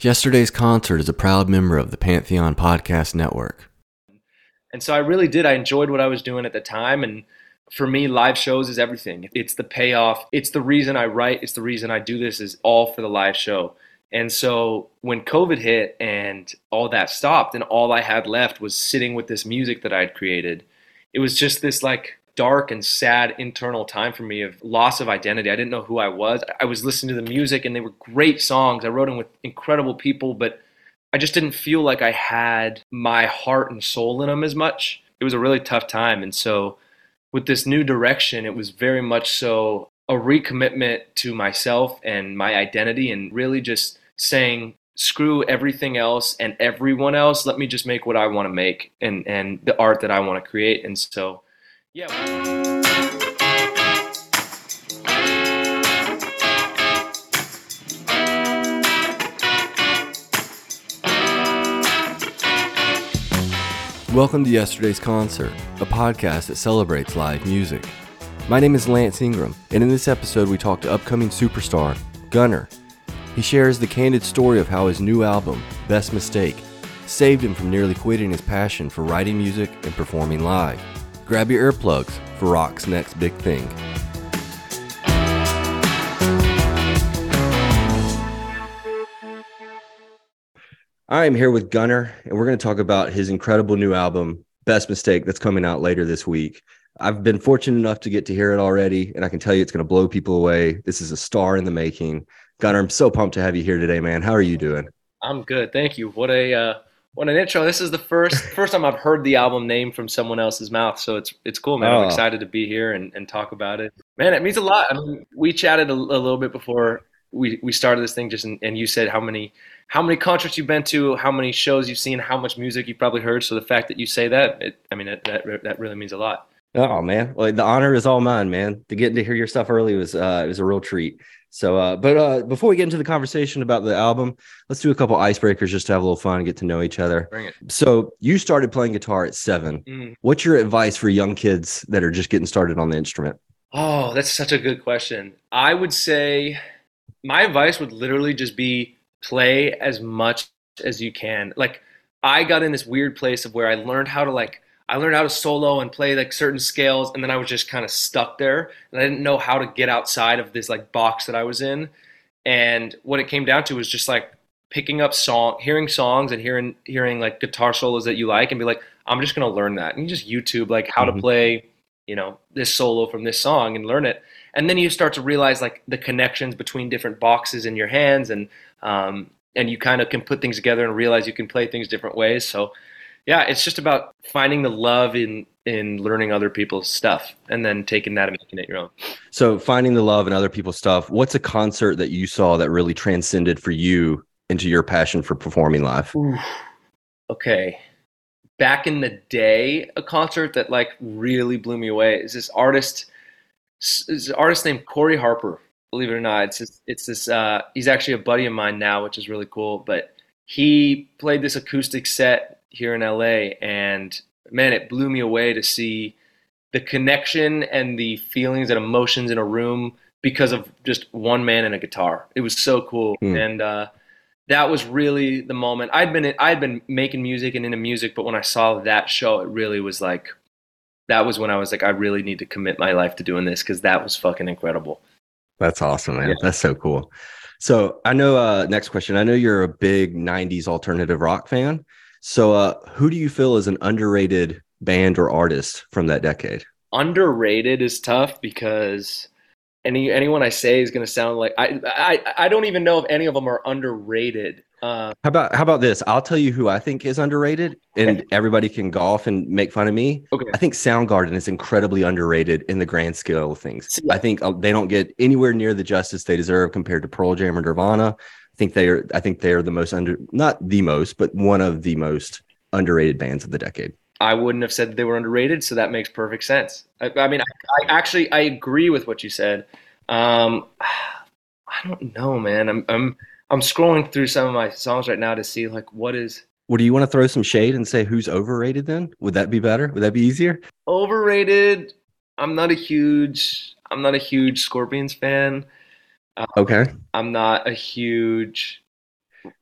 Yesterday's concert is a proud member of the Pantheon Podcast Network. And so I really did. I enjoyed what I was doing at the time. And for me, live shows is everything. It's the payoff. It's the reason I write. It's the reason I do this is all for the live show. And so when COVID hit and all that stopped and all I had left was sitting with this music that I'd created, it was just this like dark and sad internal time for me of loss of identity. I didn't know who I was. I was listening to the music and they were great songs. I wrote them with incredible people, but I just didn't feel like I had my heart and soul in them as much. It was a really tough time. And so with this new direction, it was very much so a recommitment to myself and my identity and really just saying screw everything else and everyone else let me just make what i want to make and and the art that i want to create and so yeah. Welcome to Yesterday's Concert, a podcast that celebrates live music. My name is Lance Ingram, and in this episode, we talk to upcoming superstar Gunnar. He shares the candid story of how his new album, Best Mistake, saved him from nearly quitting his passion for writing music and performing live. Grab your earplugs for rock's next big thing. I am here with Gunnar, and we're going to talk about his incredible new album, Best Mistake, that's coming out later this week. I've been fortunate enough to get to hear it already, and I can tell you it's going to blow people away. This is a star in the making. Gunnar, I'm so pumped to have you here today, man. How are you doing? I'm good, thank you. What a uh, what an intro! This is the first first time I've heard the album name from someone else's mouth, so it's it's cool, man. Oh. I'm excited to be here and, and talk about it. Man, it means a lot. I mean, we chatted a, a little bit before we, we started this thing, just and, and you said how many how many concerts you've been to, how many shows you've seen, how much music you've probably heard. So the fact that you say that, it, I mean, that, that that really means a lot. Oh man, well the honor is all mine, man. To getting to hear your stuff early was uh, it was a real treat. So, uh, but uh, before we get into the conversation about the album, let's do a couple icebreakers just to have a little fun and get to know each other. Bring it. So, you started playing guitar at seven. Mm. What's your advice for young kids that are just getting started on the instrument? Oh, that's such a good question. I would say my advice would literally just be play as much as you can. Like, I got in this weird place of where I learned how to like I learned how to solo and play like certain scales, and then I was just kind of stuck there, and I didn't know how to get outside of this like box that I was in. And what it came down to was just like picking up song, hearing songs, and hearing hearing like guitar solos that you like, and be like, I'm just gonna learn that, and you just YouTube like how mm-hmm. to play, you know, this solo from this song and learn it. And then you start to realize like the connections between different boxes in your hands, and um, and you kind of can put things together and realize you can play things different ways. So yeah, it's just about finding the love in in learning other people's stuff and then taking that and making it your own. So finding the love in other people's stuff. What's a concert that you saw that really transcended for you into your passion for performing live? Ooh. Okay. Back in the day, a concert that like really blew me away is this artist is an artist named Corey Harper. Believe it or not, it's this, it's this. Uh, he's actually a buddy of mine now, which is really cool. But he played this acoustic set here in LA, and man, it blew me away to see the connection and the feelings and emotions in a room because of just one man and a guitar. It was so cool, mm. and uh, that was really the moment. I'd been I'd been making music and into music, but when I saw that show, it really was like that was when I was like, I really need to commit my life to doing this because that was fucking incredible. That's awesome, man. Yeah. That's so cool. So I know. Uh, next question. I know you're a big '90s alternative rock fan. So, uh, who do you feel is an underrated band or artist from that decade? Underrated is tough because any anyone I say is going to sound like I, I I don't even know if any of them are underrated. Uh, how about how about this? I'll tell you who I think is underrated, and okay. everybody can golf and make fun of me. Okay. I think Soundgarden is incredibly underrated in the grand scale of things. See, I think uh, they don't get anywhere near the justice they deserve compared to Pearl Jam or Nirvana think they are I think they are the most under not the most, but one of the most underrated bands of the decade. I wouldn't have said they were underrated, so that makes perfect sense. I, I mean, I, I, actually I agree with what you said. Um, I don't know, man. I'm I'm I'm scrolling through some of my songs right now to see like what is. Well, do you want to throw some shade and say who's overrated? Then would that be better? Would that be easier? Overrated. I'm not a huge I'm not a huge Scorpions fan. Um, okay. I'm not a huge.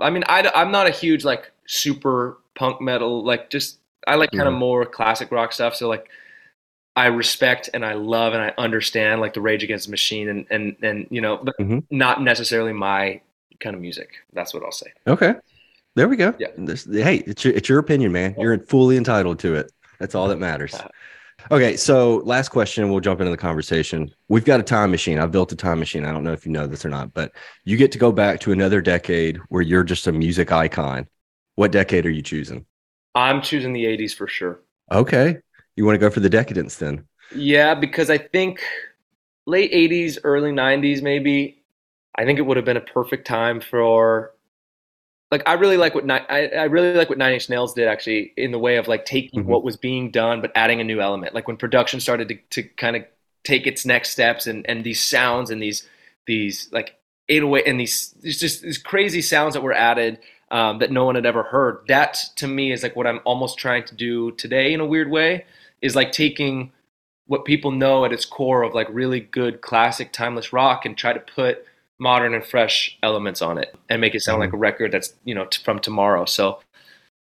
I mean, I, I'm not a huge like super punk metal. Like, just I like kind of more classic rock stuff. So like, I respect and I love and I understand like the Rage Against the Machine and and and you know, but Mhm. not necessarily my kind of music. That's what I'll say. Okay. There we go. Yeah. This- hey, it's your, it's your opinion, man. You're fully entitled to it. That's all that matters. Okay. So, last question, we'll jump into the conversation. We've got a time machine. I've built a time machine. I don't know if you know this or not, but you get to go back to another decade where you're just a music icon. What decade are you choosing? I'm choosing the '80s for sure. Okay. You want to go for the decadence then? Yeah, because I think late 80s, early 90s, maybe, I think it would have been a perfect time for. Like I really like what I, I really like what Nine Inch Nails did actually in the way of like taking Mhm. what was being done but adding a new element. Like when production started to, to kind of take its next steps and and these sounds and these these like 808 and these these just these crazy sounds that were added um, that no one had ever heard. That to me is like what I'm almost trying to do today in a weird way is like taking what people know at its core of like really good classic timeless rock and try to put modern and fresh elements on it and make it sound like mm-hmm. a record that's you know t- from tomorrow so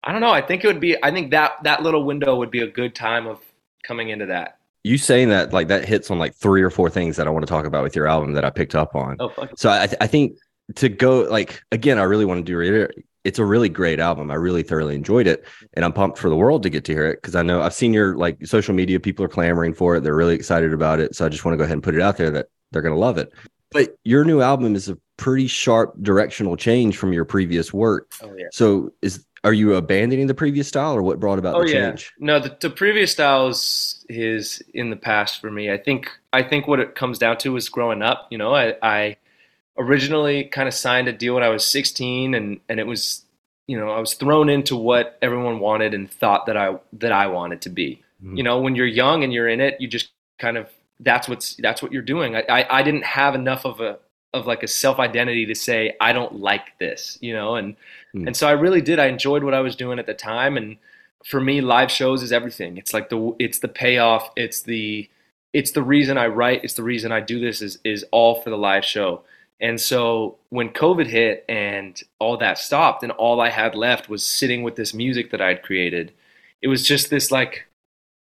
i don't know i think it would be i think that that little window would be a good time of coming into that You saying that, like, that hits on like three or four things that I want to talk about with your album that I picked up on. oh fuck. So I, I think to go like again, I really want to do it. It's a really great album. I really thoroughly enjoyed it, and I'm pumped for the world to get to hear it because I know I've seen your like social media. People are clamoring for it. They're really excited about it. So I just want to go ahead and put it out there that they're going to love it. But your new album is a pretty sharp directional change from your previous work. oh yeah So is are you abandoning the previous style, or what brought about oh the yeah change? no the, the previous style is, is in the past for me i think i think what it comes down to is growing up you know i i originally kind of signed a deal when i was 16 and and it was you know i was thrown into what everyone wanted and thought that i that i wanted to be Mhm. you know when you're young and you're in it you just kind of that's what's that's what you're doing. I i, I didn't have enough of a of like a self identity to say i don't like this you know? And Hmm. and so i really did. I enjoyed what i was doing at the time. And for me live shows is everything. It's like the it's the payoff. It's the it's the reason i write. It's the reason i do this is is all for the live show. And so when covid hit and all that stopped and all i had left was sitting with this music that i'd created it was just this like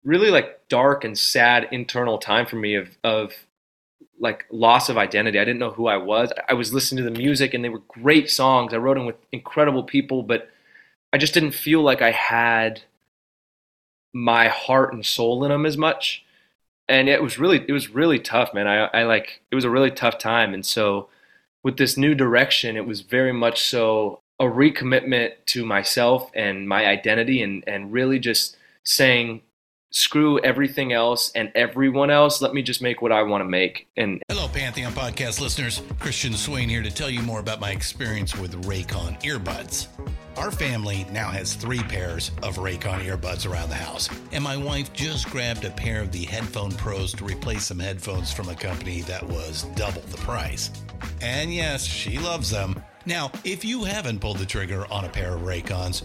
really like dark and sad internal time for me of of like loss of identity. I didn't know who I was. I was listening to the music and they were great songs. I wrote them with incredible people, but I just didn't feel like I had my heart and soul in them as much. And it was really it was really tough, man. I I like it was a really tough time and so with this new direction, it was very much so a recommitment to myself and my identity and and really just saying screw everything else and everyone else. Let me just make what I want to make. And Hello, Pantheon podcast listeners. Christian Swain here to tell you more about my experience with Raycon earbuds. Our family now has three pairs of Raycon earbuds around the house, and my wife just grabbed a pair of the Headphone Pros to replace some headphones from a company that was double the price. And yes, she loves them. Now, if you haven't pulled the trigger on a pair of Raycons,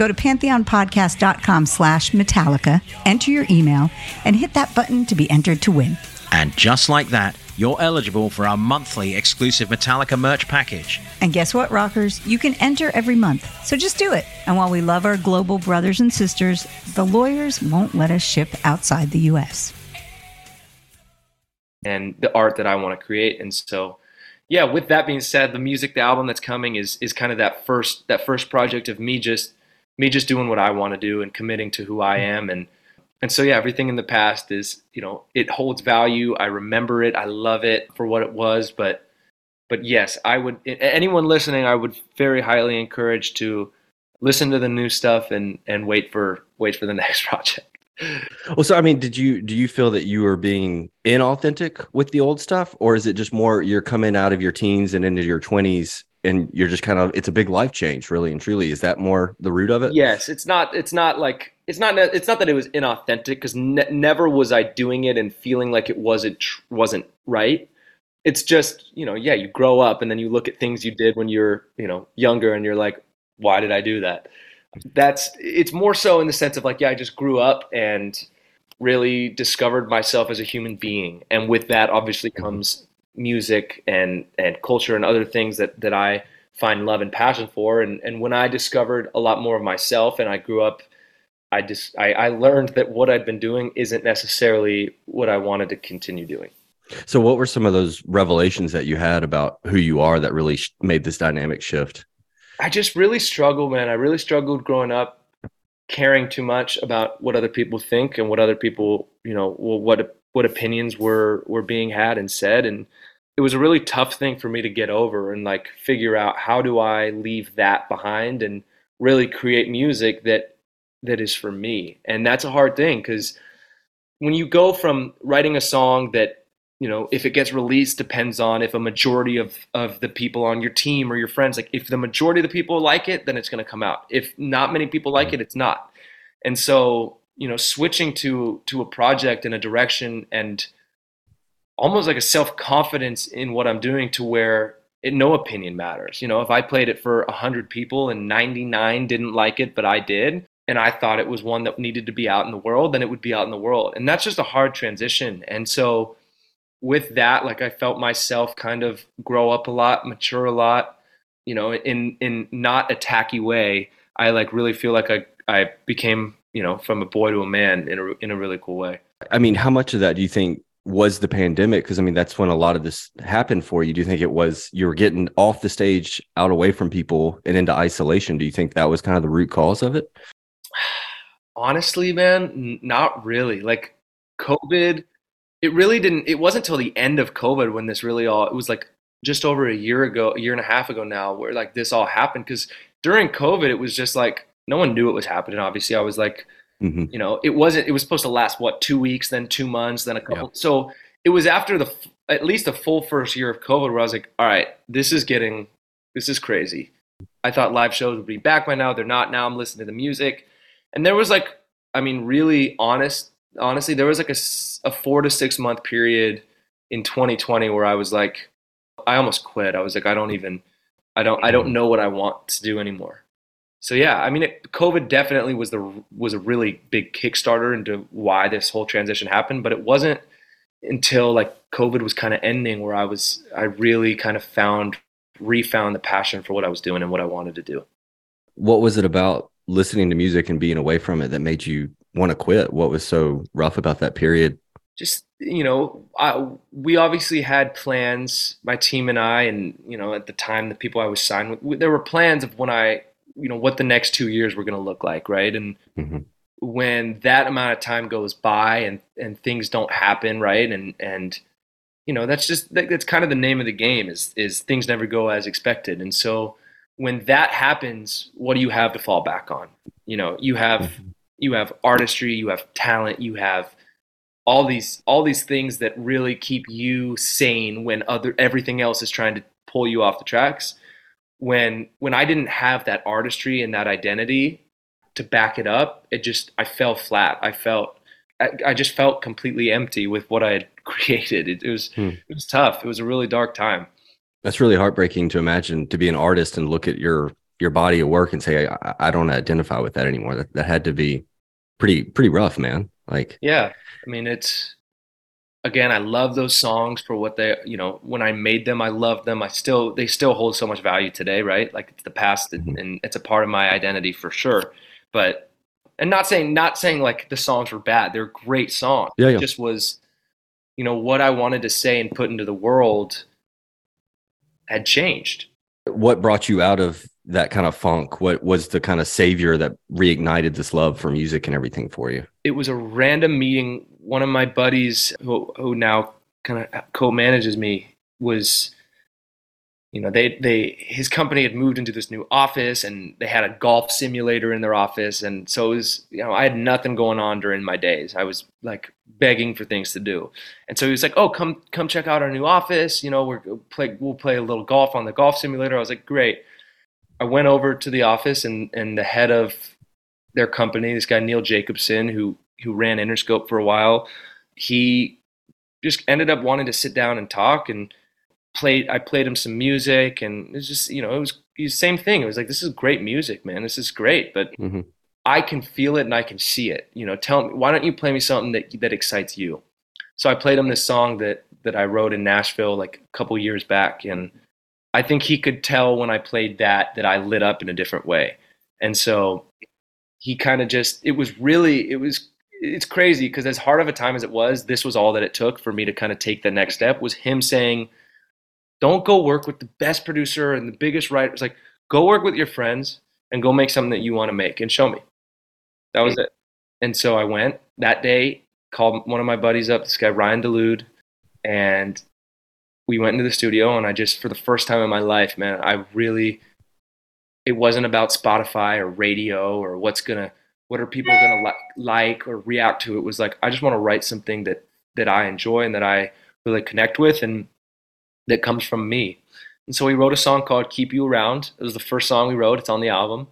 Go to pantheonpodcast.com slash Metallica, enter your email, and hit that button to be entered to win. And just like that, you're eligible for our monthly exclusive Metallica merch package. And guess what, rockers? You can enter every month. So just do it. And while we love our global brothers and sisters, the lawyers won't let us ship outside the U.S. And the art that I want to create. And so yeah, with that being said, the music, the album that's coming is is kind of that first that first project of me just me just doing what I want to do and committing to who I mm-hmm. am and and so yeah, everything in the past is you know it holds value. I remember it. I love it for what it was. But but yes, I would anyone listening, I would very highly encourage to listen to the new stuff and and wait for wait for the next project. Well, so I mean, did you do you feel that you were being inauthentic with the old stuff, or is it just more you're coming out of your teens and into your twenties, and you're just kind of it's a big life change, really and truly? Is that more the root of it? Yes, it's not. It's not like it's not. It's not that it was inauthentic because ne- never was I doing it and feeling like it wasn't wasn't right. It's just you know, yeah, you grow up and then you look at things you did when you're you know younger, and you're like, why did I do that? that's it's more so in the sense of like yeah i just grew up and really discovered myself as a human being and with that obviously mm-hmm. comes music and and culture and other things that that i find love and passion for. And and when i discovered a lot more of myself and i grew up i just I, I learned that what i'd been doing isn't necessarily what i wanted to continue doing. So what were some of those revelations that you had about who you are that really sh- made this dynamic shift? I just really struggled, man. I really struggled growing up caring too much about what other people think and what other people, you know, what what opinions were were being had and said and it was a really tough thing for me to get over and like figure out how do I leave that behind and really create music that that is for me. And that's a hard thing cuz when you go from writing a song that you know, if it gets released depends on if a majority of, of the people on your team or your friends, like if the majority of the people like it, then it's going to come out. If not many people like mm-hmm. it, it's not. And so, you know, switching to, to a project and a direction and almost like a self confidence in what I'm doing to where it, no opinion matters. You know, if I played it for a hundred people and 99 didn't like it, but I did, and I thought it was one that needed to be out in the world, then it would be out in the world. And that's just a hard transition. And so, with that, like I felt myself kind of grow up a lot, mature a lot, you know, in in not a tacky way. I like really feel like I I became, you know, from a boy to a man in a in a really cool way. I mean, how much of that do you think was the pandemic? Because I mean, that's when a lot of this happened for you. Do you think it was you were getting off the stage, out away from people, and into isolation? Do you think that was kind of the root cause of it? Honestly, man, n- not really. Like COVID it really didn't it wasn't until the end of covid when this really all it was like just over a year ago a year and a half ago now where like this all happened because during covid it was just like no one knew what was happening obviously i was like mm-hmm. you know it wasn't it was supposed to last what two weeks then two months then a couple yeah. so it was after the at least the full first year of covid where i was like all right this is getting this is crazy i thought live shows would be back by now they're not now i'm listening to the music and there was like i mean really honest honestly, there was like a, a four to six month period in 2020 where I was like, I almost quit. I was like, I don't even, I don't, I don't know what I want to do anymore. So yeah, I mean, it, COVID definitely was the was a really big Kickstarter into why this whole transition happened. But it wasn't until like COVID was kind of ending where I was, I really kind of found, refound the passion for what I was doing and what I wanted to do. What was it about listening to music and being away from it that made you want to quit? What was so rough about that period? Just you know, I, we obviously had plans, my team and I, and you know, at the time, the people I was signed with, there were plans of when I, you know, what the next two years were going to look like, right? And mm-hmm. when that amount of time goes by and and things don't happen, right? And and you know, that's just that's kind of the name of the game is is things never go as expected, and so when that happens, what do you have to fall back on? You know, you have. Mm-hmm you have artistry, you have talent, you have all these all these things that really keep you sane when other everything else is trying to pull you off the tracks. When when I didn't have that artistry and that identity to back it up, it just I fell flat. I felt I, I just felt completely empty with what I had created. It, it was hmm. it was tough. It was a really dark time. That's really heartbreaking to imagine to be an artist and look at your your body of work and say I, I don't identify with that anymore. That that had to be pretty pretty rough, man. Like yeah, I mean it's again I love those songs for what they you know when I made them I loved them. I still they still hold so much value today, right? Like it's the past mm-hmm. and it's a part of my identity for sure. But and not saying not saying like the songs were bad. They're great songs. Yeah, yeah. It just was you know what I wanted to say and put into the world had changed. What brought you out of that kind of funk? What was the kind of savior that reignited this love for music and everything for you? It was a random meeting. One of my buddies, who, who now kind of co-manages me, was you know they they his company had moved into this new office and they had a golf simulator in their office. And so it was you know I had nothing going on during my days. I was like begging for things to do. And so he was like oh come come check out our new office. You know we're play we'll play a little golf on the golf simulator. I was like great. I went over to the office and and the head of their company this guy Neil Jacobson who who ran Interscope for a while he just ended up wanting to sit down and talk and played I played him some music and it was just you know it was the same thing. It was like this is great music, man. This is great, but mm-hmm. I can feel it and I can see it. You know, tell me why don't you play me something that that excites you? So I played him this song that that I wrote in Nashville like a couple years back and I think he could tell when I played that that I lit up in a different way. And so he kind of just it was really it was it's crazy because as hard of a time as it was, this was all that it took for me to kind of take the next step was him saying don't go work with the best producer and the biggest writer. It's like go work with your friends and go make something that you want to make and show me. That was hmm. it. And so I went that day, called one of my buddies up, this guy Ryan Delude, and we went into the studio and I just for the first time in my life, man, I really it wasn't about Spotify or radio or what's gonna what are people gonna li- like or react to. It was like I just want to write something that that I enjoy and that I really connect with and that comes from me. And so we wrote a song called Keep You Around. It was the first song we wrote. It's on the album.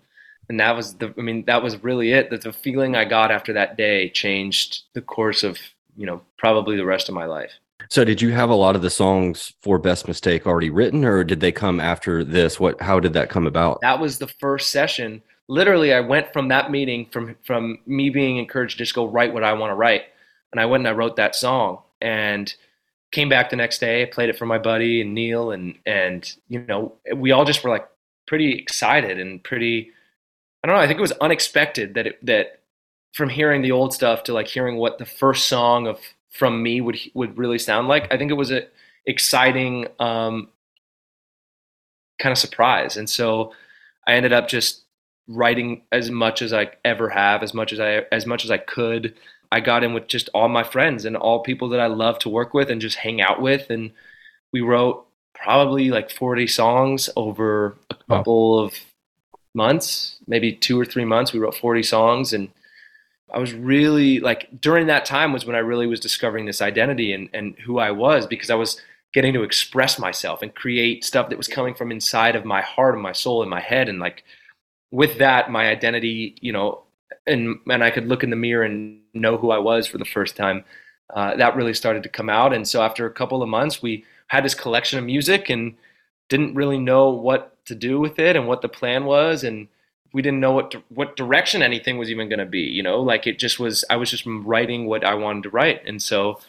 And that was the I mean, that was really it. That the feeling I got after that day changed the course of, you know, probably the rest of my life. So did you have a lot of the songs for Best Mistake already written or did they come after this? What how did that come about? That was the first session. Literally I went from that meeting from from me being encouraged to just go write what I want to write. And I went and I wrote that song and came back the next day, played it for my buddy and Neil, and and you know we all just were like pretty excited and pretty. I don't know. I think it was unexpected that it that from hearing the old stuff to like hearing what the first song of from me would would really sound like. I think it was a exciting um, kind of surprise, and so I ended up just writing as much as I ever have, as much as I as much as I could. I got in with just all my friends and all people that I love to work with and just hang out with. And we wrote probably like 40 songs over a couple wow. of months, maybe two or three months. We wrote 40 songs. And I was really like, during that time was when I really was discovering this identity and, and who I was because I was getting to express myself and create stuff that was coming from inside of my heart and my soul and my head. And like, with that, my identity, you know, and and I could look in the mirror and know who I was for the first time. Uh, that really started to come out, and so after a couple of months, we had this collection of music and didn't really know what to do with it and what the plan was, and we didn't know what what direction anything was even going to be. You know, like it just was. I was just writing what I wanted to write, and so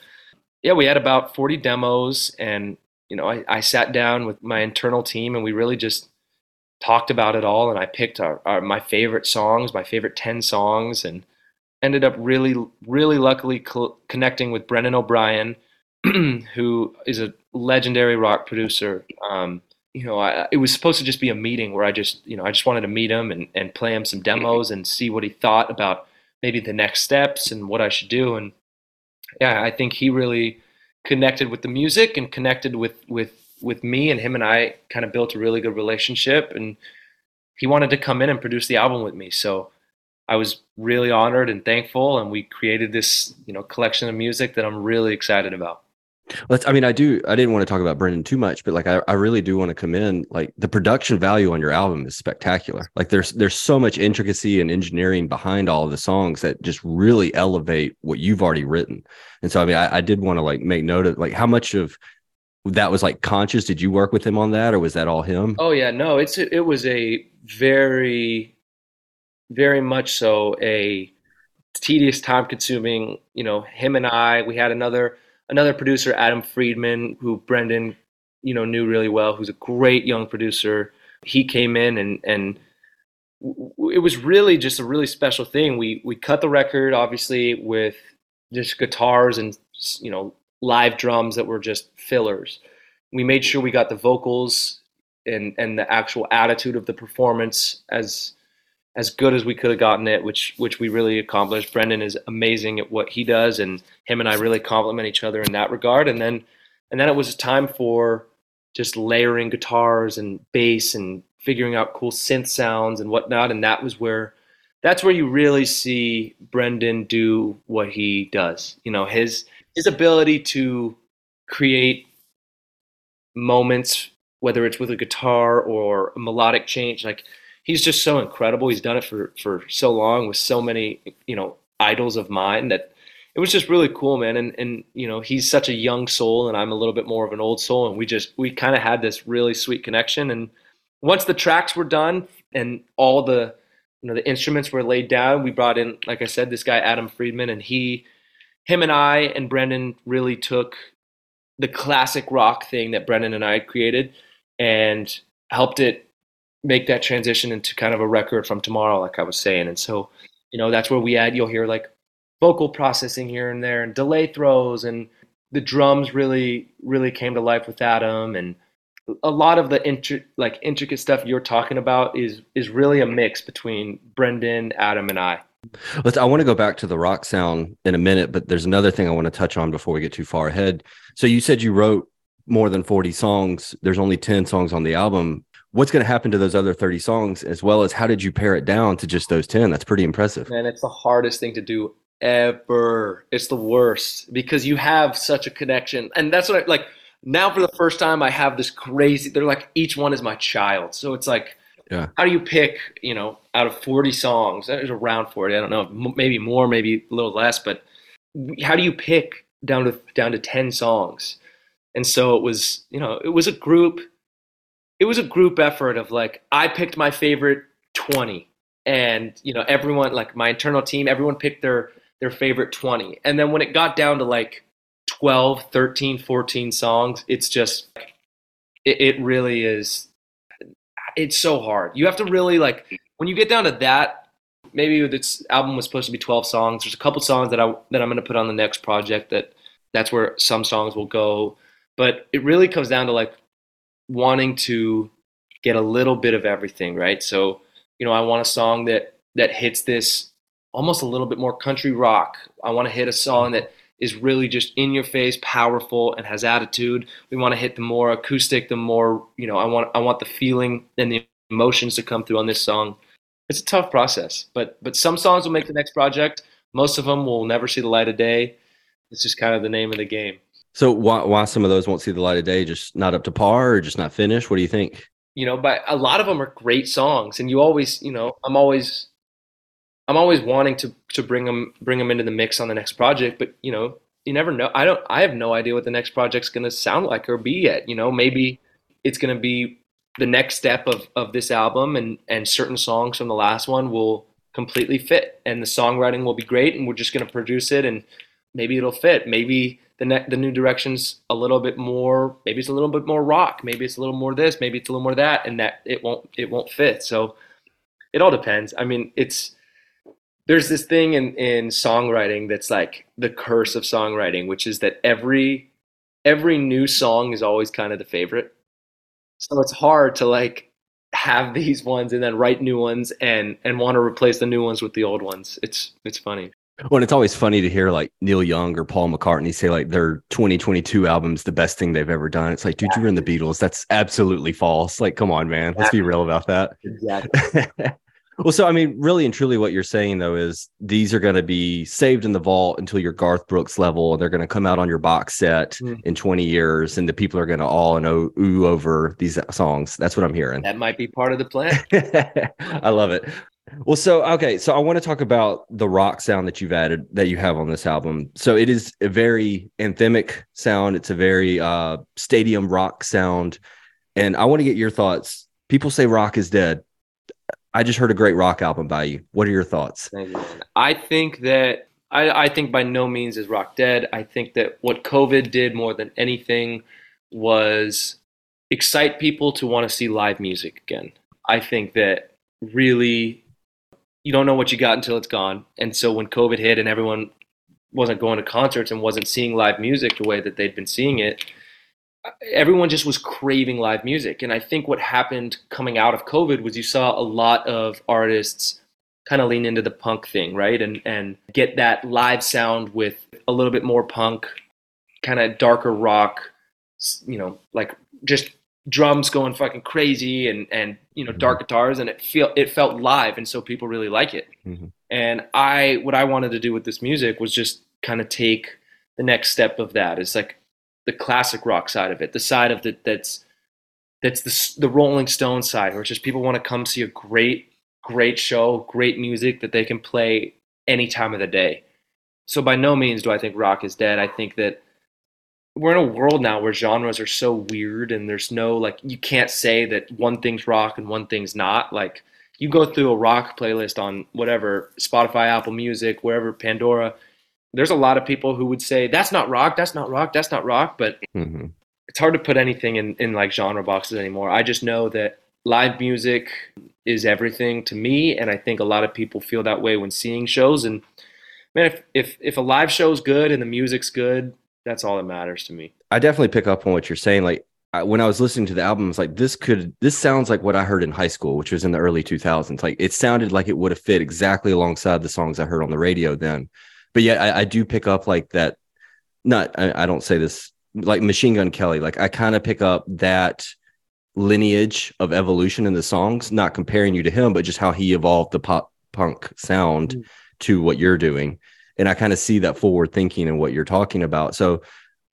yeah, we had about forty demos, and you know, I, I sat down with my internal team, and we really just talked about it all, and I picked our, our, my favorite songs, my favorite ten songs, and ended up really, really luckily co- connecting with Brendan O'Brien, who is a legendary rock producer. Um, you know, I, it was supposed to just be a meeting where I just, you know, I just wanted to meet him and, and play him some demos and see what he thought about maybe the next steps and what I should do. And yeah, I think he really connected with the music and connected with with with me and him and I kind of built a really good relationship and he wanted to come in and produce the album with me. So I was really honored and thankful, and we created this you know collection of music that I'm really excited about. Let's. I mean, I do. I didn't want to talk about Brendan too much, but like, I, I really do want to commend like the production value on your album is spectacular. Like, there's there's so much intricacy and engineering behind all of the songs that just really elevate what you've already written. And so, I mean, I, I did want to like make note of like how much of that was like conscious. Did you work with him on that, or was that all him? Oh yeah, no. It's it was a very very much so a tedious, time consuming. You know, him and I, we had another another producer, Adam Friedman, who Brendan, you know, knew really well, who's a great young producer. He came in and and it was really just a really special thing. We we cut the record obviously with just guitars and you know live drums that were just fillers. We made sure we got the vocals and and the actual attitude of the performance as as good as we could have gotten it, which which we really accomplished. Brendan is amazing at what he does, and him and I really complement each other in that regard. And then and then it was time for just layering guitars and bass and figuring out cool synth sounds and whatnot. And that was where that's where you really see Brendan do what he does. You know, his his ability to create moments, whether it's with a guitar or a melodic change, like he's just so incredible. He's done it for for so long with so many you know idols of mine that it was just really cool, man. And and you know he's such a young soul, and I'm a little bit more of an old soul, and we just we kind of had this really sweet connection. And once the tracks were done and all the you know the instruments were laid down, we brought in, like I said, this guy Adam Friedman, and he, him and I and Brendan really took the classic rock thing that Brendan and I created and helped it make that transition into kind of a record from tomorrow, like I was saying. And so, you know, that's where we add, you'll hear like vocal processing here and there and delay throws and the drums really, really came to life with Adam. And a lot of the intri- like intricate stuff you're talking about is, is really a mix between Brendan, Adam, and I. Let's, I want to go back to the rock sound in a minute, but there's another thing I want to touch on before we get too far ahead. So you said you wrote more than 40 songs. There's only 10 songs on the album. What's going to happen to those other 30 songs as well as how did you pare it down to just those 10 that's pretty impressive. Man it's the hardest thing to do ever. It's the worst because you have such a connection. And that's what i like now for the first time i have this crazy they're like each one is my child. So it's like yeah. How do you pick you know out of 40 songs there's around 40 i don't know maybe more maybe a little less but how do you pick down to down to 10 songs? And so it was you know it was a group it was a group effort of like I picked my favorite 20 and you know everyone like my internal team everyone picked their their favorite 20 and then when it got down to like 12 13 14 songs it's just it, it really is it's so hard you have to really like when you get down to that maybe this album was supposed to be 12 songs there's a couple songs that i that i'm going to put on the next project that that's where some songs will go but it really comes down to like wanting to get a little bit of everything, right? So, you know, I want a song that that hits this almost a little bit more country rock. I want to hit a song that is really just in your face, powerful and has attitude. We want to hit the more acoustic, the more, you know, I want I want the feeling and the emotions to come through on this song. It's a tough process, but but some songs will make the next project. Most of them will never see the light of day. It's just kind of the name of the game. So why why some of those won't see the light of day? Just not up to par, or just not finished? What do you think? You know, but a lot of them are great songs, and you always, you know, I'm always, I'm always wanting to to bring them bring them into the mix on the next project. But you know, you never know. I don't. I have no idea what the next project's to sound like or be yet. You know, maybe it's to be the next step of of this album, and and certain songs from the last one will completely fit, and the songwriting will be great, and we're just to produce it, and maybe it'll fit. Maybe the ne- the new direction's a little bit more maybe it's a little bit more rock maybe it's a little more this maybe it's a little more that and that it won't it won't fit so it all depends i mean it's there's this thing in in songwriting that's like the curse of songwriting which is that every every new song is always kind of the favorite so it's hard to like have these ones and then write new ones and and want to replace the new ones with the old ones it's it's funny well, it's always funny to hear like Neil Young or Paul McCartney say like their 2022 album's the best thing they've ever done. It's like, dude, you're in the Beatles. That's absolutely false. Like, come on, man. Let's be real about that. Exactly. Well, so I mean, really and truly, what you're saying though is these are going to be saved in the vault until you're Garth Brooks level, and they're going to come out on your box set mm. in 20 years, and the people are going to all and ooh over these songs. That's what I'm hearing. That might be part of the plan. I love it. Well, so okay, so I want to talk about the rock sound that you've added that you have on this album. So it is a very anthemic sound. It's a very uh, stadium rock sound, and I want to get your thoughts. People say rock is dead I just heard a great rock album by you. What are your thoughts? You, I think that I, I think by no means is rock dead. I think that what COVID did more than anything was excite people to want to see live music again. I think that really you don't know what you got until it's gone. And so when COVID hit and everyone wasn't going to concerts and wasn't seeing live music the way that they'd been seeing it, everyone just was craving live music. And I think what happened coming out of COVID was you saw a lot of artists kind of lean into the punk thing, right? And and get that live sound with a little bit more punk, kind of darker rock, you know, like just drums going fucking crazy and and you know dark mm-hmm. guitars and it feel it felt live and so people really like it. Mm-hmm. And I what I wanted to do with this music was just kind of take the next step of that. It's like the classic rock side of it, the side of it that's that's the the Rolling Stone side, where it's just people want to come see a great great show, great music that they can play any time of the day. So by no means do I think rock is dead. I think that we're in a world now where genres are so weird and there's no like you can't say that one thing's rock and one thing's not. Like you go through a rock playlist on whatever Spotify, Apple Music, wherever Pandora, there's a lot of people who would say that's not rock, that's not rock, that's not rock, but mm-hmm. it's hard to put anything in, in like genre boxes anymore. I just know that live music is everything to me, and I think a lot of people feel that way when seeing shows. And man, if if if a live show's good and the music's good, that's all that matters to me. I definitely pick up on what you're saying. Like I, when I was listening to the album, I was like, this could this sounds like what I heard in high school, which was in the early 2000s. Like it sounded like it would have fit exactly alongside the songs I heard on the radio then but yet I, I do pick up like that. Not I, I don't say this like Machine Gun Kelly. Like I kind of pick up that lineage of evolution in the songs, not comparing you to him, but just how he evolved the pop punk sound mm. to what you're doing. And I kind of see that forward thinking and what you're talking about. So,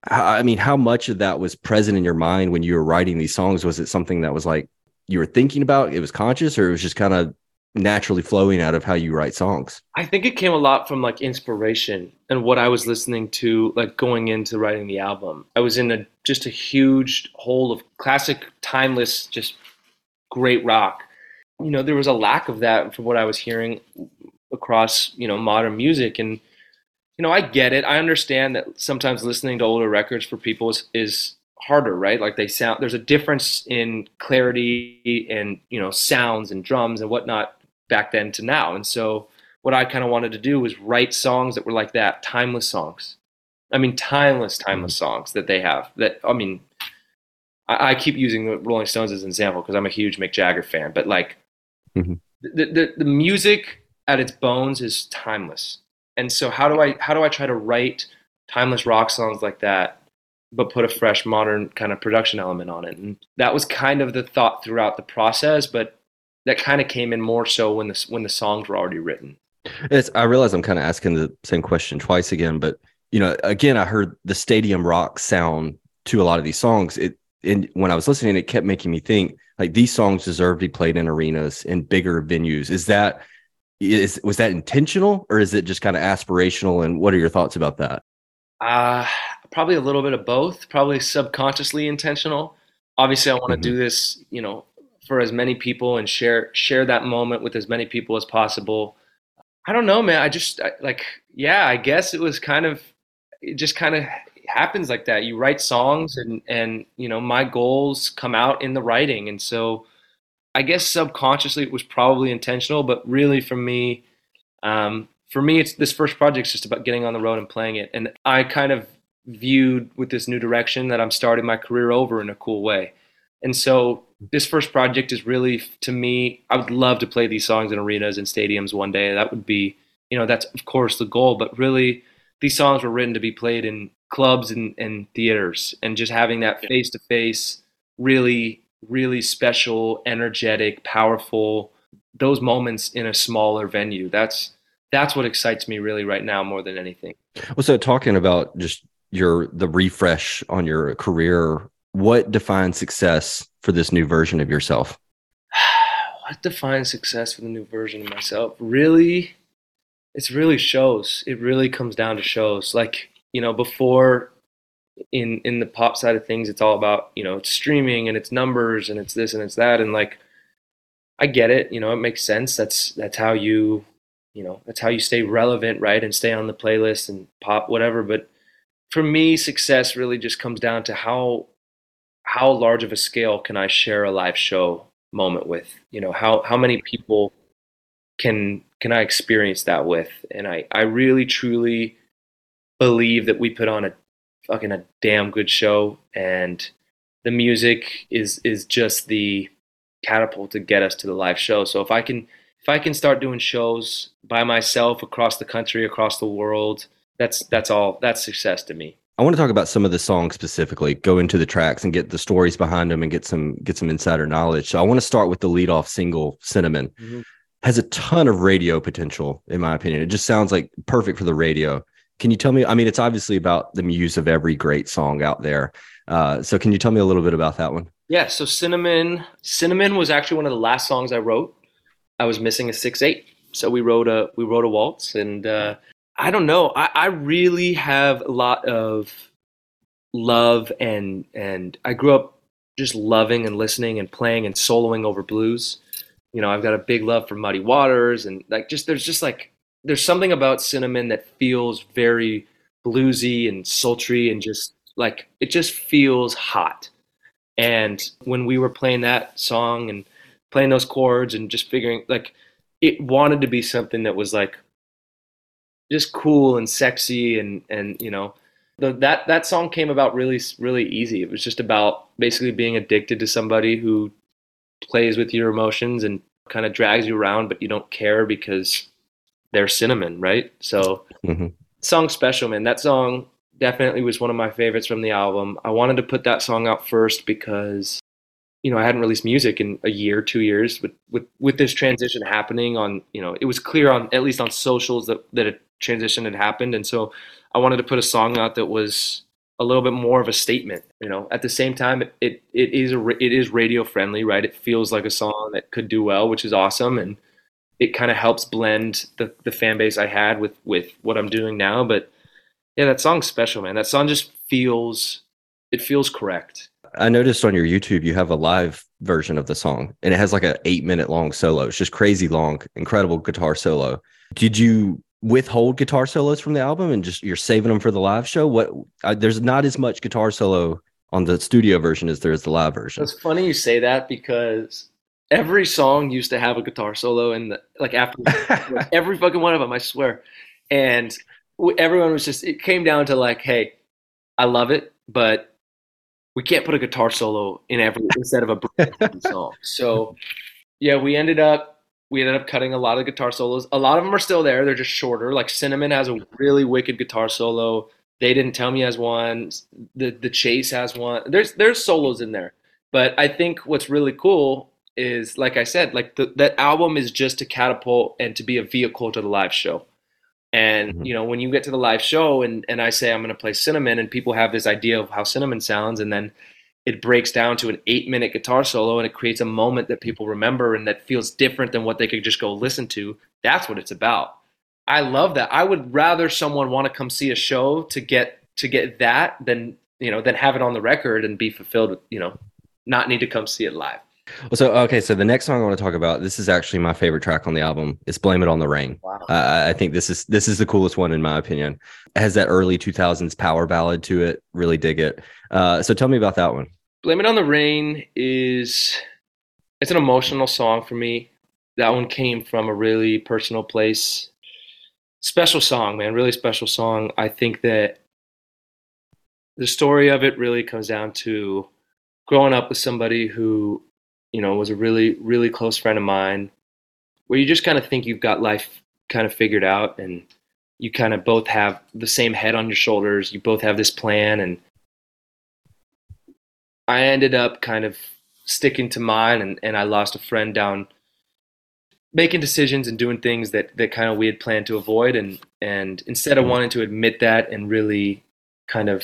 I mean, how much of that was present in your mind when you were writing these songs? Was it something that was like you were thinking about? It was conscious, or it was just kind of naturally flowing out of how you write songs? I think it came a lot from like inspiration and what I was listening to like going into writing the album. I was in a just a huge hole of classic timeless just great rock. You know, there was a lack of that from what I was hearing across, you know, modern music and you know, I get it. I understand that sometimes listening to older records for people is, is harder, right? Like they sound there's a difference in clarity and you know sounds and drums and whatnot back then to now. And so what I kind of wanted to do was write songs that were like that, timeless songs. I mean, timeless, timeless mm-hmm. songs that they have. That I mean, I, I keep using the Rolling Stones as an example because I'm a huge Mick Jagger fan. But like, mm-hmm. the, the the music at its bones is timeless. And so how do I how do I try to write timeless rock songs like that, but put a fresh, modern kind of production element on it? And that was kind of the thought throughout the process. But that kind of came in more so when the when the songs were already written. It's, I realize I'm kind of asking the same question twice again, but you know, again, I heard the stadium rock sound to a lot of these songs. It and when I was listening, it kept making me think like these songs deserve to be played in arenas in bigger venues. Is that is was that intentional or is it just kind of aspirational? And what are your thoughts about that? Uh probably a little bit of both. Probably subconsciously intentional. Obviously, I want to mm-hmm. do this, you know, for as many people and share share that moment with as many people as possible. I don't know, man. I just I, like yeah, I guess it was kind of it just kind of happens like that. You write songs and and you know, my goals come out in the writing and so I guess subconsciously it was probably intentional, but really for me um, for me it's this first project's just about getting on the road and playing it and I kind of viewed with this new direction that I'm starting my career over in a cool way. And so this first project is really to me i would love to play these songs in arenas and stadiums one day that would be you know that's of course the goal but really these songs were written to be played in clubs and, and theaters and just having that face to face really really special energetic powerful those moments in a smaller venue. That's that's what excites me really right now more than anything. Well, so talking about just your the refresh on your career, what defines success for this new version of yourself? what defines success for the new version of myself? Really, it's really shows. It really comes down to shows. Like you know, before in in the pop side of things, it's all about you know it's streaming and it's numbers and it's this and it's that and like I get it. You know, it makes sense. That's that's how you you know that's how you stay relevant, right, and stay on the playlist and pop whatever. But for me, success really just comes down to how how large of a scale can I share a live show moment with? You know, how how many people can can I experience that with? And I I really truly believe that we put on a fucking a damn good show and the music is is just the catapult to get us to the live show. So if I can if I can start doing shows by myself across the country, across the world, that's that's all that's success to me. I want to talk about some of the songs specifically, go into the tracks and get the stories behind them and get some get some insider knowledge. So I want to start with the lead off single, Cinnamon. Mm-hmm. Has a ton of radio potential, in my opinion. It just sounds like perfect for the radio. Can you tell me? I mean, it's obviously about the muse of every great song out there. Uh, so can you tell me a little bit about that one? Yeah. So Cinnamon, Cinnamon was actually one of the last songs I wrote. I was missing a six eight, so we wrote a we wrote a waltz, and uh, I don't know. I, I really have a lot of love and and I grew up just loving and listening and playing and soloing over blues. You know, I've got a big love for Muddy Waters and like just there's just like there's something about cinnamon that feels very bluesy and sultry and just like it just feels hot. And when we were playing that song and playing those chords and just figuring like it wanted to be something that was like just cool and sexy and and you know the, that that song came about really really easy. It was just about basically being addicted to somebody who plays with your emotions and kind of drags you around, but you don't care because they're cinnamon, right? So, mm-hmm. song special, man. That song definitely was one of my favorites from the album. I wanted to put that song out first because you know I hadn't released music in a year, two years. With with with this transition happening on, you know, it was clear on at least on socials that that a transition had happened, and so I wanted to put a song out that was a little bit more of a statement. You know, at the same time, it it, is a, it is radio friendly, right? It feels like a song that could do well, which is awesome, and it kind of helps blend the the fan base I had with with what I'm doing now. But yeah, that song's special, man. That song just feels it feels correct. I noticed on your YouTube you have a live version of the song, and it has like an eight minute long solo. It's just crazy long, incredible guitar solo. Did you withhold guitar solos from the album and just you're saving them for the live show? What uh, there's not as much guitar solo on the studio version as there is the live version. It's funny you say that because every song used to have a guitar solo and the, like after every fucking one of them, I swear. And everyone was just it came down to like, hey, I love it, but we can't put a guitar solo in every instead of a song. So yeah, we ended up we ended up cutting a lot of guitar solos. A lot of them are still there. They're just shorter. Like Cinnamon has a really wicked guitar solo. They didn't tell me as one. The the Chase has one. There's there's solos in there. But I think what's really cool is like I said, like the, that album is just to catapult and to be a vehicle to the live show. And mm-hmm. you know, when you get to the live show and and I say I'm going to play Cinnamon and people have this idea of how Cinnamon sounds and then it breaks down to an eight minute guitar solo and it creates a moment that people remember and that feels different than what they could just go listen to. That's what it's about. I love that. I would rather someone want to come see a show to get to get that than you know than have it on the record and be fulfilled with you know not need to come see it live. Well, so okay, so the next song I want to talk about. This is actually my favorite track on the album. It's "Blame It on the Rain." Wow. Uh, I think this is this is the coolest one in my opinion. It has that early 2000s power ballad to it. Really dig it. Uh, so tell me about that one. Blame It on the Rain is it's an emotional song for me. That one came from a really personal place. Special song, man, really special song. I think that the story of it really comes down to growing up with somebody who, you know, was a really, really close friend of mine, where you just kind of think you've got life kind of figured out and you kind of both have the same head on your shoulders. You both have this plan and I ended up kind of sticking to mine and, and I lost a friend down making decisions and doing things that that kind of we had planned to avoid and and instead of mm-hmm. wanting to admit that and really kind of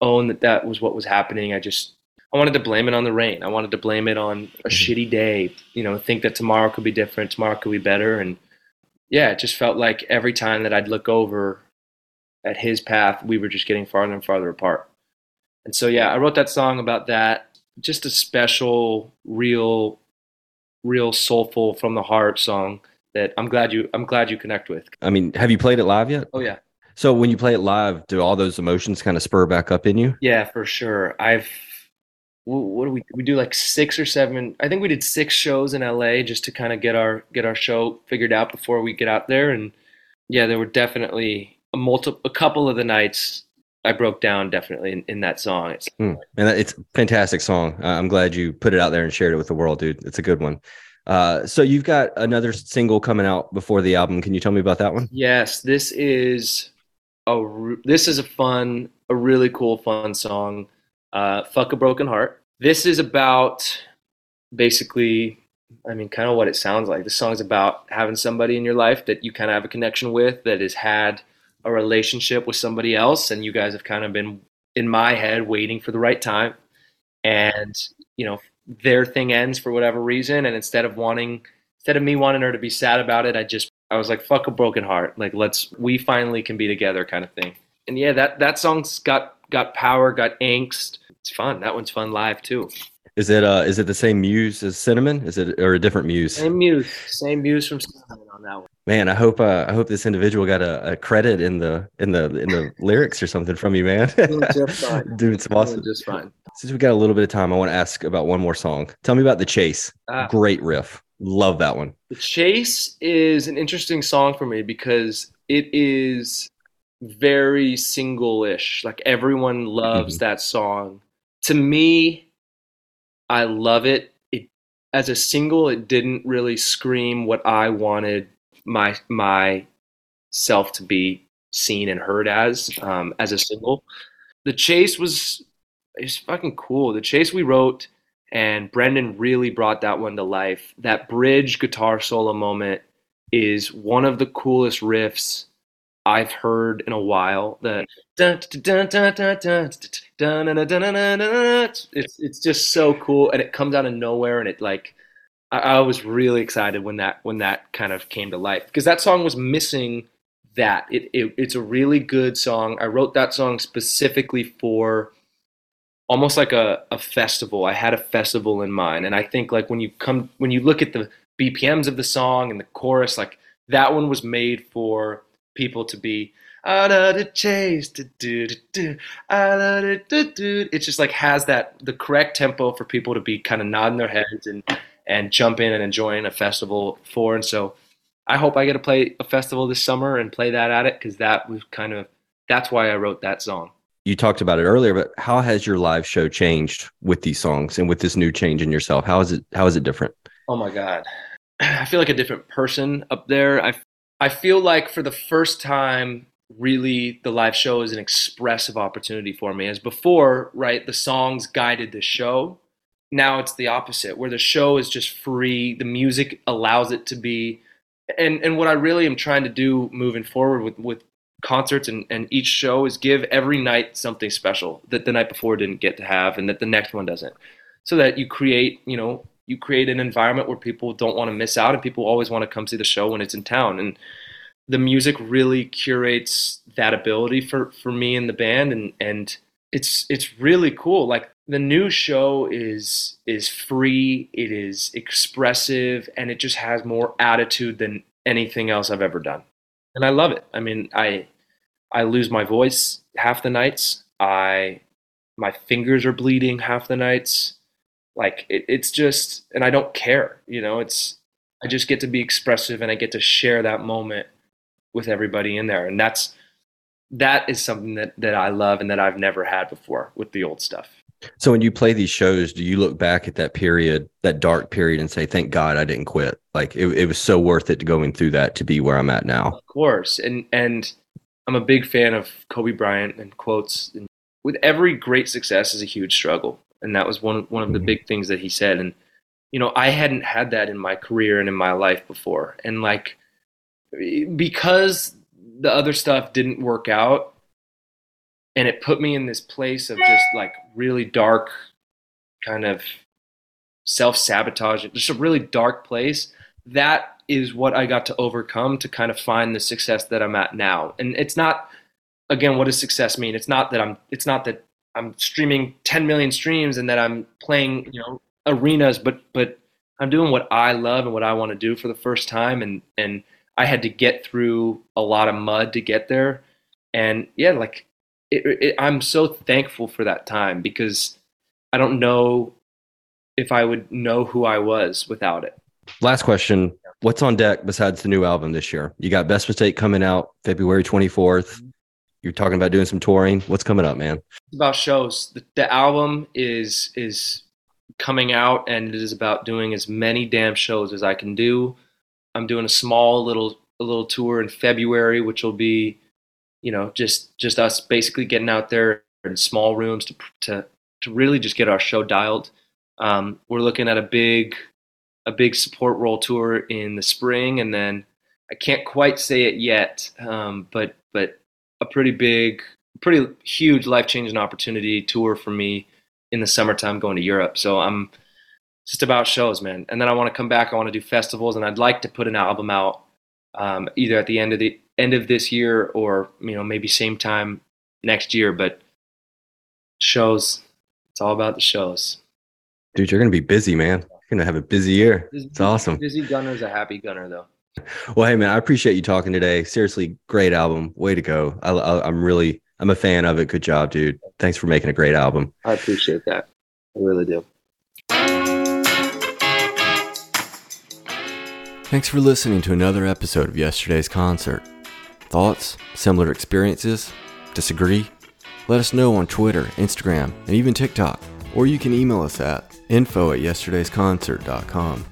own that that was what was happening i just i wanted to blame it on the rain i wanted to blame it on a mm-hmm. shitty day you know think that tomorrow could be different tomorrow could be better and yeah it just felt like every time that i'd look over at his path we were just getting farther and farther apart and so yeah i wrote that song about that just a special real real soulful from the heart song that I'm glad you I'm glad you connect with. I mean, have you played it live yet? Oh yeah. So when you play it live, do all those emotions kind of spur back up in you? Yeah, for sure. I've what do we we do like six or seven I think we did six shows in LA just to kind of get our get our show figured out before we get out there and yeah, there were definitely a multi a couple of the nights I broke down definitely in, in that song. It's mm. and it's a fantastic song. Uh, I'm glad you put it out there and shared it with the world, dude. It's a good one. Uh, so you've got another single coming out before the album. Can you tell me about that one? Yes, this is a this is a fun, a really cool, fun song. Uh, "Fuck a Broken Heart." This is about basically, I mean, kind of what it sounds like. The song's about having somebody in your life that you kind of have a connection with that has had a relationship with somebody else and you guys have kind of been in my head waiting for the right time and you know their thing ends for whatever reason and instead of wanting instead of me wanting her to be sad about it i just i was like fuck a broken heart like let's we finally can be together kind of thing and yeah that that song's got got power got angst it's fun that one's fun live too is it uh is it the same muse as cinnamon is it or a different muse same muse same muse from cinnamon on that one Man, I hope uh, I hope this individual got a, a, credit in the in the in the lyrics or something from you, man. just fine. Doing some awesome. just fine. Since we got a little bit of time, I want to ask about one more song. Tell me about the chase. Ah. Great riff. Love that one. The chase is an interesting song for me because it is very single-ish. Like everyone loves mm-hmm. that song. To me, I love it. It as a single, it didn't really scream what I wanted my my self to be seen and heard as um, as a single. The chase was it's fucking cool. The chase we wrote and Brendan really brought that one to life. That bridge guitar solo moment is one of the coolest riffs I've heard in a while. The it's it's just so cool and it comes out of nowhere and it like I, I was really excited when that when that kind of came to life because that song was missing that. It, it it's a really good song. I wrote that song specifically for almost like a, a festival. I had a festival in mind, and I think like when you come when you look at the BPMs of the song and the chorus, like that one was made for people to be out of the chase, do, do, do, it just like has that the correct tempo for people to be kind of nodding their heads and and jump in and enjoying a festival for. And so I hope I get to play a festival this summer and play that at it because that was kind of that's why I wrote that song. You talked about it earlier, but how has your live show changed with these songs and with this new change in yourself? How is it how is it different? Oh my god. I feel like a different person up there. I I feel like for the first time really the live show is an expressive opportunity for me. As before right the songs guided the show. Now it's the opposite where the show is just free the music allows it to be. And and what i really am trying to do moving forward with with concerts and, and each show is give every night something special that the night before didn't get to have and that the next one doesn't. So that you create you know you create an environment where people don't want to miss out and people always want to come see the show when it's in town. And the music really curates that ability for for me and the band and and it's it's really cool. Like the new show is is free it is expressive and it just has more attitude than anything else i've ever done. And i love it. I mean i i lose my voice half the nights. I my fingers are bleeding half the nights. Like it, it's just and i don't care you know it's i just get to be expressive and i get to share that moment with everybody in there and that's that is something that that i love and that i've never had before with the old stuff so when you play these shows, do you look back at that period, that dark period, and say, "Thank God I didn't quit"? Like it, it was so worth it going through that to be where I'm at now. Of course, and and I'm a big fan of Kobe Bryant and quotes. And with every great success is a huge struggle, and that was one one of the mm-hmm. big things that he said. And you know, I hadn't had that in my career and in my life before. And like, because the other stuff didn't work out and it put me in this place of just like really dark kind of self sabotage, just a really dark place. That is what I got to overcome to kind of find the success that I'm at now. And it's not, again, what does success mean? It's not that I'm, it's not that I'm streaming 10 million streams and that I'm playing, you know, arenas, but, but I'm doing what I love and what I want to do for the first time. And, and I had to get through a lot of mud to get there. And yeah, like it, it, I'm so thankful for that time because I don't know if I would know who I was without it. Last question. What's on deck besides the new album this year? You got Best Mistake coming out February 24th. Mm-hmm. You're talking about doing some touring. What's coming up, man? It's about shows. The, the album is is coming out and it is about doing as many damn shows as I can do. I'm doing a small little a little tour in February, which will be, you know, just just us basically getting out there in small rooms to to to really just get our show dialed. Um, we're looking at a big a big support role tour in the spring, and then I can't quite say it yet, um, but but a pretty big, pretty huge life changing opportunity tour for me in the summertime going to Europe. So I'm just about shows, man. And then I want to come back. I want to do festivals, and I'd like to put an album out um, either at the end of the end of this year or you know maybe same time next year. But shows, it's all about the shows. Dude, you're gonna be busy, man. You're gonna have a busy year. Busy, It's awesome. Busy Gunnar's a happy Gunnar, though. Well, hey, man, I appreciate you talking today. Seriously, great album. Way to go. I, I, I'm really, I'm a fan of it. Good job, dude. Thanks for making a great album. I appreciate that. I really do. Thanks for listening to another episode of yesterday's concert. Thoughts? Similar experiences? Disagree? Let us know on Twitter, Instagram, and even TikTok. Or you can email us at info at yesterdaysconcert.com.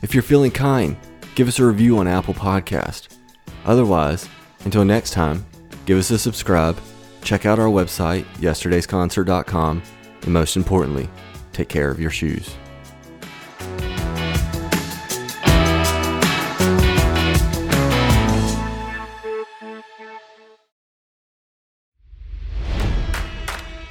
If you're feeling kind, give us a review on Apple Podcast. Otherwise, until next time, give us a subscribe, check out our website, yesterdaysconcert.com, and most importantly, take care of your shoes.